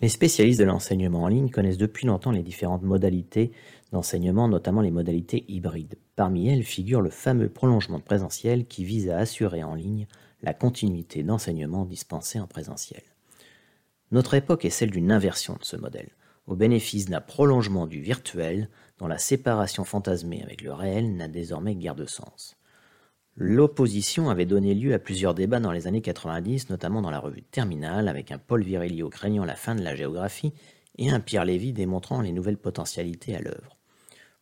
Les spécialistes de l'enseignement en ligne connaissent depuis longtemps les différentes modalités d'enseignement, notamment les modalités hybrides. Parmi elles figure le fameux prolongement présentiel qui vise à assurer en ligne la continuité d'enseignement dispensé en présentiel. Notre époque est celle d'une inversion de ce modèle, au bénéfice d'un prolongement du virtuel dont la séparation fantasmée avec le réel n'a désormais guère de sens. L'opposition avait donné lieu à plusieurs débats dans les années 90, notamment dans la revue Terminal, avec un Paul Virilio craignant la fin de la géographie et un Pierre Lévy démontrant les nouvelles potentialités à l'œuvre.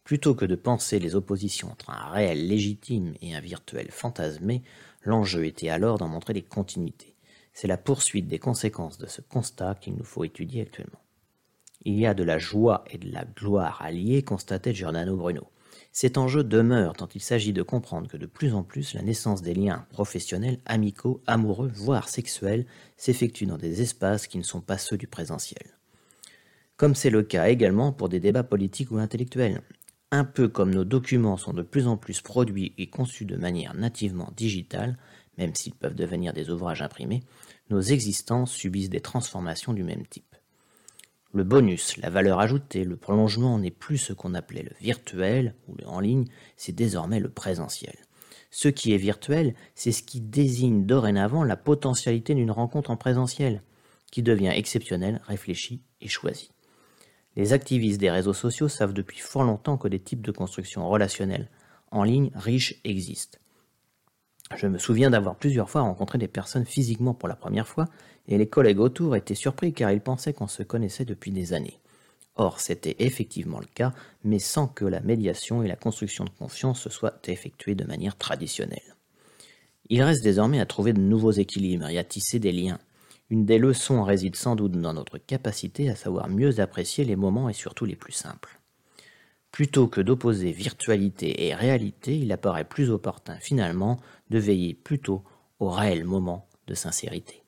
Plutôt que de penser les oppositions entre un réel légitime et un virtuel fantasmé, l'enjeu était alors d'en montrer les continuités. C'est la poursuite des conséquences de ce constat qu'il nous faut étudier actuellement. Il y a de la joie et de la gloire alliées, constatait Giordano Bruno. Cet enjeu demeure tant il s'agit de comprendre que de plus en plus la naissance des liens professionnels, amicaux, amoureux, voire sexuels s'effectue dans des espaces qui ne sont pas ceux du présentiel. Comme c'est le cas également pour des débats politiques ou intellectuels. Un peu comme nos documents sont de plus en plus produits et conçus de manière nativement digitale, même s'ils peuvent devenir des ouvrages imprimés, nos existences subissent des transformations du même type. Le bonus, la valeur ajoutée, le prolongement n'est plus ce qu'on appelait le virtuel ou le en ligne, c'est désormais le présentiel. Ce qui est virtuel, c'est ce qui désigne dorénavant la potentialité d'une rencontre en présentiel, qui devient exceptionnelle, réfléchie et choisie. Les activistes des réseaux sociaux savent depuis fort longtemps que des types de construction relationnelle en ligne riches existent. Je me souviens d'avoir plusieurs fois rencontré des personnes physiquement pour la première fois, et les collègues autour étaient surpris car ils pensaient qu'on se connaissait depuis des années. Or, c'était effectivement le cas, mais sans que la médiation et la construction de confiance se soient effectuées de manière traditionnelle. Il reste désormais à trouver de nouveaux équilibres et à tisser des liens. Une des leçons réside sans doute dans notre capacité à savoir mieux apprécier les moments et surtout les plus simples. Plutôt que d'opposer virtualité et réalité, il apparaît plus opportun finalement de veiller plutôt au réel moment de sincérité.